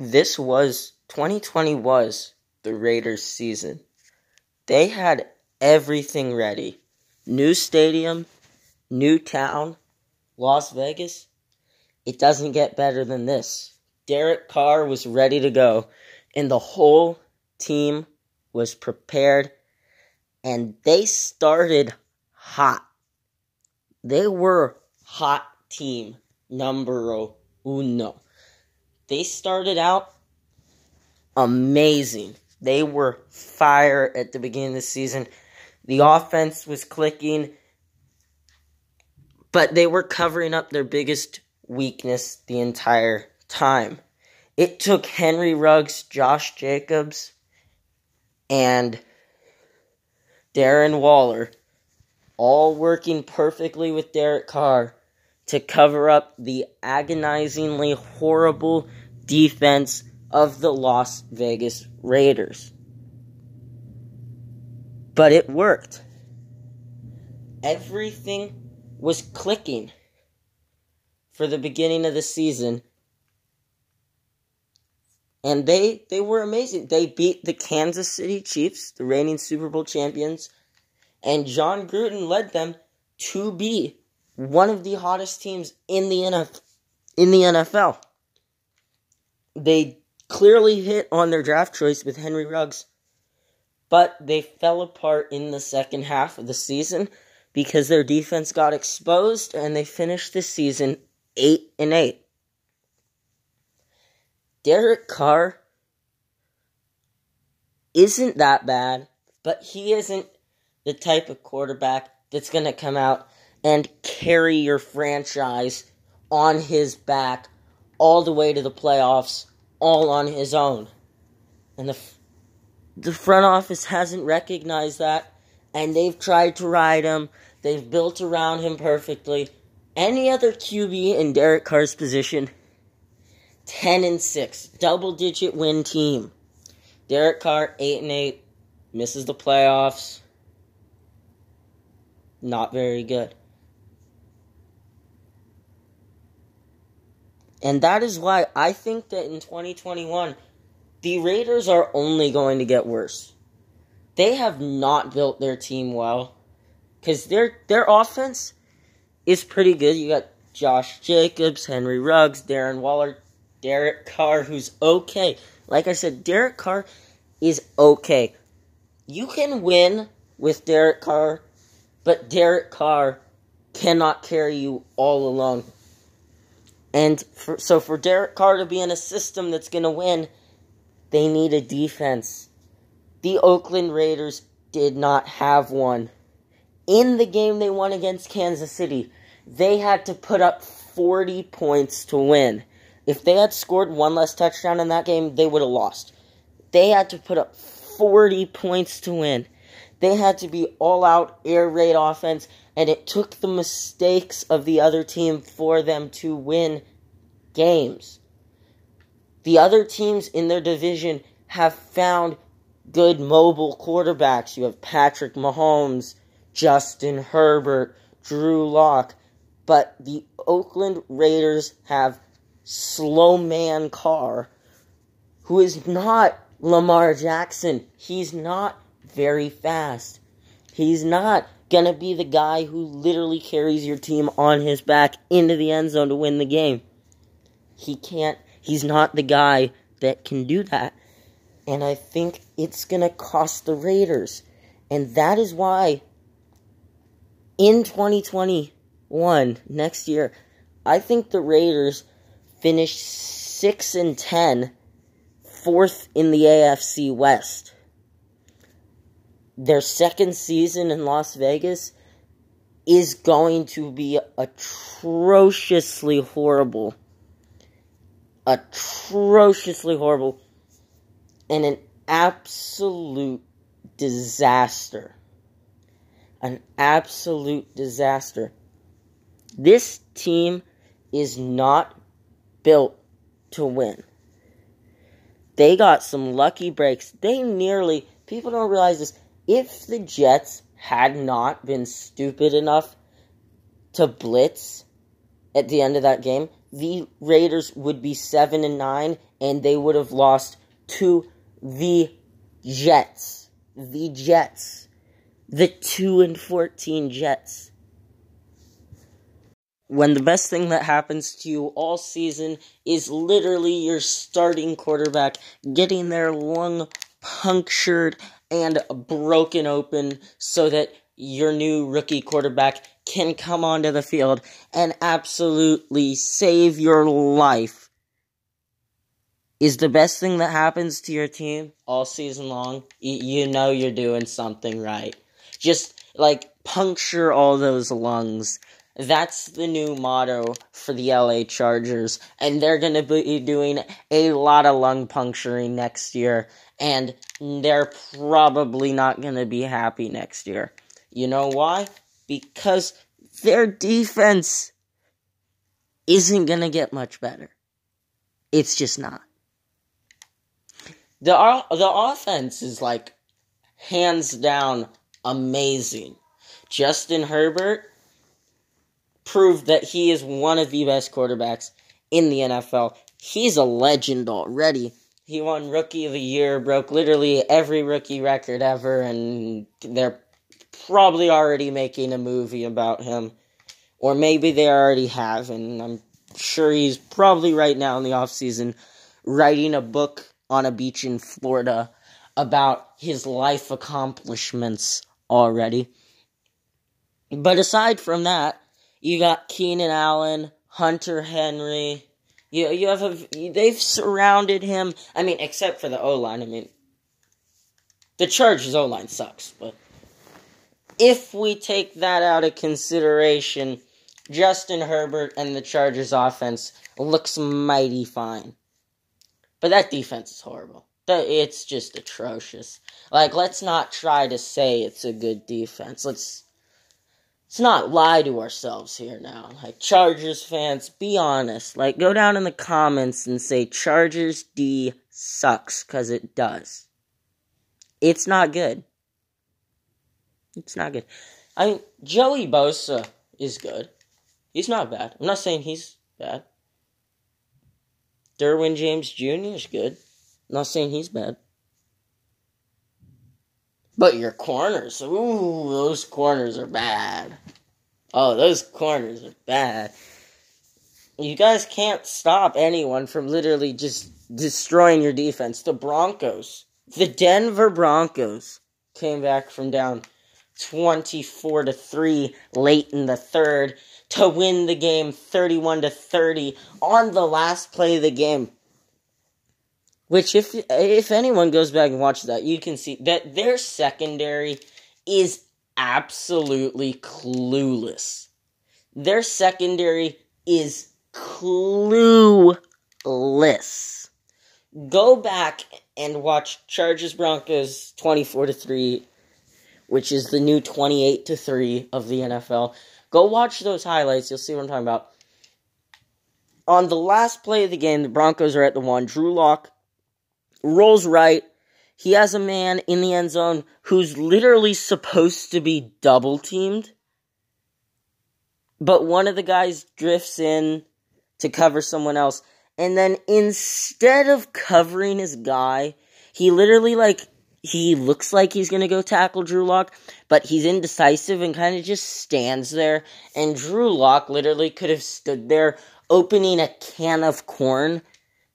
this was 2020 was the Raiders season. They had everything ready. New stadium, new town, Las Vegas. It doesn't get better than this. Derek Carr was ready to go, and the whole team was prepared, and they started hot. They were hot team number uno. They started out amazing. They were fire at the beginning of the season. The offense was clicking, but they were covering up their biggest weakness the entire time. It took Henry Ruggs, Josh Jacobs, and Darren Waller all working perfectly with Derek Carr to cover up the agonizingly horrible defense of the Las Vegas Raiders. But it worked. Everything was clicking for the beginning of the season. And they they were amazing. They beat the Kansas City Chiefs, the reigning Super Bowl champions, and Jon Gruden led them to be one of the hottest teams in the NFL. In the NFL. They clearly hit on their draft choice with Henry Ruggs, but they fell apart in the second half of the season because their defense got exposed and they finished the season 8 and 8. Derek Carr isn't that bad, but he isn't the type of quarterback that's going to come out and carry your franchise on his back all the way to the playoffs all on his own. And the the front office hasn't recognized that and they've tried to ride him. They've built around him perfectly. Any other QB in Derek Carr's position 10 and 6, double digit win team. Derek Carr 8 and 8 misses the playoffs. Not very good. And that is why I think that in 2021, the Raiders are only going to get worse. They have not built their team well. Because their their offense is pretty good. You got Josh Jacobs, Henry Ruggs, Darren Waller, Derek Carr, who's okay. Like I said, Derek Carr is okay. You can win with Derek Carr, but Derek Carr cannot carry you all alone. And for, so for Derek Carr to be in a system that's going to win, they need a defense. The Oakland Raiders did not have one. In the game they won against Kansas City, they had to put up 40 points to win. If they had scored one less touchdown in that game, they would have lost. They had to put up 40 points to win. They had to be all out air raid offense, and it took the mistakes of the other team for them to win games. The other teams in their division have found good mobile quarterbacks. You have Patrick Mahomes, Justin Herbert, Drew Lock, but the Oakland Raiders have slow man Carr, who is not Lamar Jackson. He's not very fast. He's not to be the guy who literally carries your team on his back into the end zone to win the game. He can't, he's not the guy that can do that. And I think it's to cost the Raiders. And that is why in 2021, next year, I think the Raiders finish 6 and 10, fourth in the AFC West their second season in Las Vegas is going to be atrociously horrible. Atrociously horrible. And an absolute disaster. An absolute disaster. This team is not built to win. They got some lucky breaks. They nearly, people don't realize this, if the Jets had not been stupid enough to blitz at the end of that game, the Raiders would be 7 and 9 and they would have lost to the Jets. The Jets. The 2 and 14 Jets. When the best thing that happens to you all season is literally your starting quarterback getting their lung punctured and broken open so that your new rookie quarterback can come onto the field and absolutely save your life is the best thing that happens to your team all season long, you know you're doing something right. Just like puncture all those lungs. That's the new motto for the LA Chargers, and they're going to be doing a lot of lung puncturing next year, and they're probably not going to be happy next year. You know why? Because their defense isn't going to get much better. It's just not. The, the offense is like hands down amazing. Justin Herbert proved that he is one of the best quarterbacks in the NFL. He's a legend already. He won Rookie of the Year, broke literally every rookie record ever, and they're probably already making a movie about him. Or maybe they already have, and I'm sure he's probably right now in the off season writing a book on a beach in Florida about his life accomplishments already. But aside from that, you got Keenan Allen, Hunter Henry. You you have a they've surrounded him. I mean, except for the O line. I mean, the Chargers O line sucks, but if we take that out of consideration, Justin Herbert and the Chargers offense looks mighty fine. But that defense is horrible. It's just atrocious. Like, let's not try to say it's a good defense. Let's let's not lie to ourselves here now. Like Chargers fans, be honest. Like, go down in the comments and say Chargers D sucks because it does. It's not good. It's not good. I mean, Joey Bosa is good. He's not bad. I'm not saying he's bad. Derwin James Jr. is good. I'm not saying he's bad. But your corners, ooh, those corners are bad. Oh, those corners are bad. You guys can't stop anyone from literally just destroying your defense. The Broncos, the Denver Broncos, came back from down 24 to 3 late in the third to win the game 31 to 30 on the last play of the game. Which if if anyone goes back and watches that, you can see that their secondary is absolutely clueless. Their secondary is clueless. Go back and watch Chargers Broncos 24 to 3 which is the new 28 to 3 of the NFL. Go watch those highlights, you'll see what I'm talking about. On the last play of the game, the Broncos are at the one. Drew Lock rolls right. He has a man in the end zone who's literally supposed to be double teamed. But one of the guys drifts in to cover someone else. And then instead of covering his guy, he literally like he looks like he's going to go tackle Drew Lock, but he's indecisive and kind of just stands there. And Drew Lock literally could have stood there opening a can of corn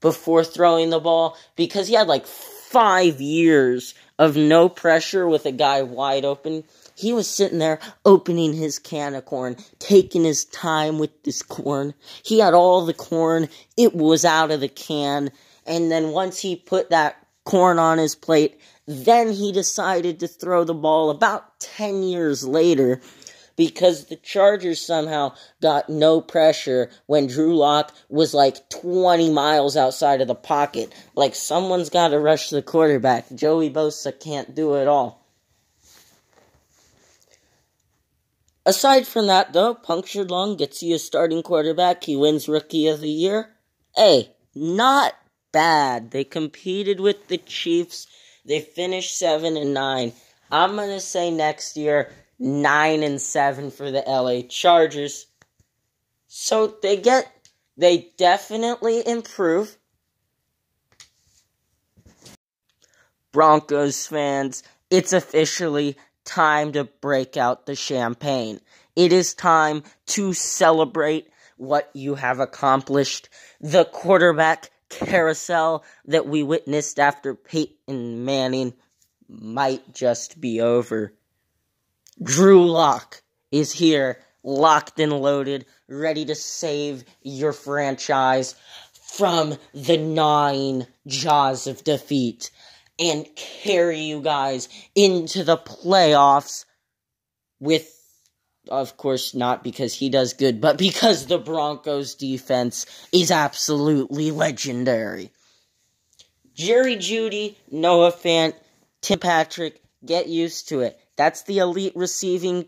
before throwing the ball because he had like five years of no pressure with a guy wide open. He was sitting there opening his can of corn, taking his time with this corn. He had all the corn, it was out of the can. And then once he put that corn on his plate, then he decided to throw the ball about 10 years later because the Chargers somehow got no pressure when Drew Lock was like 20 miles outside of the pocket. Like someone's got to rush the quarterback. Joey Bosa can't do it all. Aside from that, though, punctured lung gets you a starting quarterback. He wins Rookie of the Year. Hey, not bad. They competed with the Chiefs they finished seven and nine. I'm gonna say next year nine and seven for the LA Chargers. So they get They definitely improve. Broncos fans, it's officially time to break out the champagne. It is time to celebrate what you have accomplished. The quarterback carousel that we witnessed after Peyton Manning might just be over. Drew Lock is here, locked and loaded, ready to save your franchise from the nine jaws of defeat and carry you guys into the playoffs with of course not because he does good, but because the Broncos defense is absolutely legendary. Jerry Jeudy, Noah Fant, Tim Patrick, get used to it. That's the elite receiving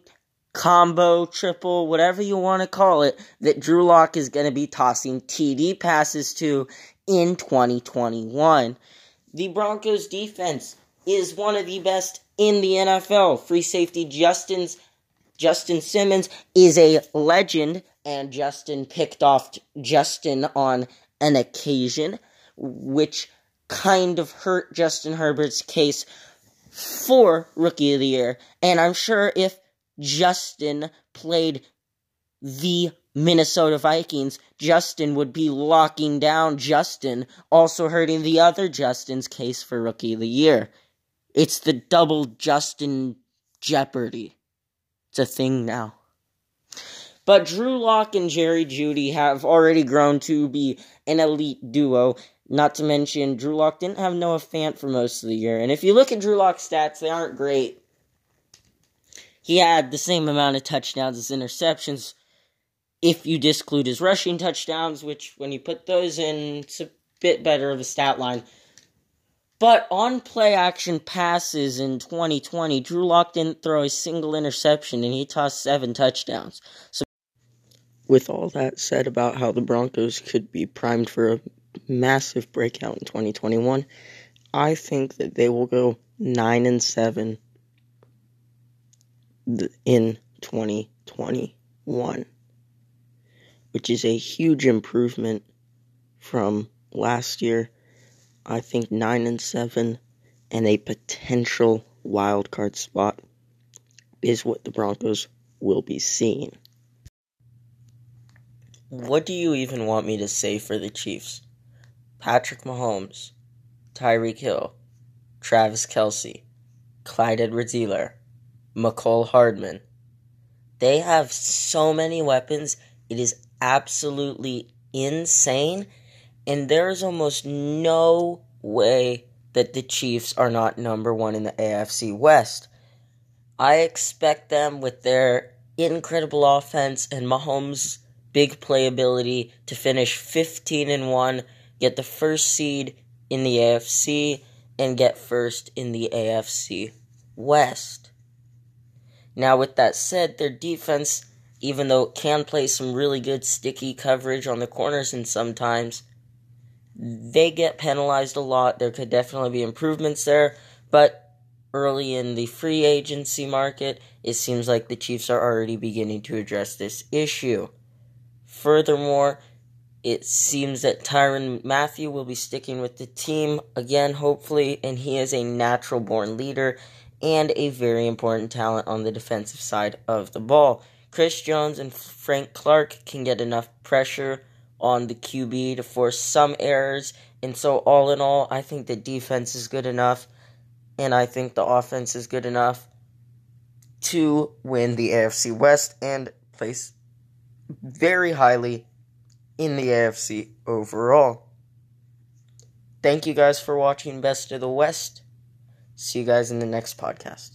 combo, triple, whatever you want to call it, that Drew Lock is going to be tossing TD passes to in 2021. The Broncos defense is one of the best in the NFL. Free safety Justin's Justin Simmons is a legend, and Justin picked off Justin on an occasion, which kind of hurt Justin Herbert's case for Rookie of the Year. And I'm sure if Justin played the Minnesota Vikings, Justin would be locking down Justin, also hurting the other Justin's case for Rookie of the Year. It's the double Justin Jeopardy. It's a thing now. But Drew Lock and Jerry Jeudy have already grown to be an elite duo. Not to mention, Drew Lock didn't have Noah Fant for most of the year. And if you look at Drew Lock's stats, they aren't great. He had the same amount of touchdowns as interceptions if you disclude his rushing touchdowns, which when you put those in, it's a bit better of a stat line. But on play action passes in 2020, Drew Lock didn't throw a single interception and he tossed seven touchdowns. So, with all that said about how the Broncos could be primed for a massive breakout in 2021, I think that they will go 9 and 7 in 2021, which is a huge improvement from last year I think nine and seven and a potential wild card spot is what the Broncos will be seeing. What do you even want me to say for the Chiefs? Patrick Mahomes, Tyreek Hill, Travis Kelce, Clyde Edwards Helaire, Mecole Hardman. They have so many weapons, it is absolutely insane and there is almost no way that the Chiefs are not number one in the AFC West. I expect them with their incredible offense and Mahomes' big playability to finish 15 and 1, get the first seed in the AFC, and get first in the AFC West. Now, with that said, their defense, even though it can play some really good sticky coverage on the corners and sometimes, they get penalized a lot. There could definitely be improvements there, but early in the free agency market, it seems like the Chiefs are already beginning to address this issue. Furthermore, it seems that Tyrann Mathieu will be sticking with the team again, hopefully, and he is a natural born leader and a very important talent on the defensive side of the ball. Chris Jones and Frank Clark can get enough pressure on the QB to force some errors. And so, all in all, I think the defense is good enough, and I think the offense is good enough to win the AFC West and place very highly in the AFC overall. Thank you guys for watching Best of the West. See you guys in the next podcast.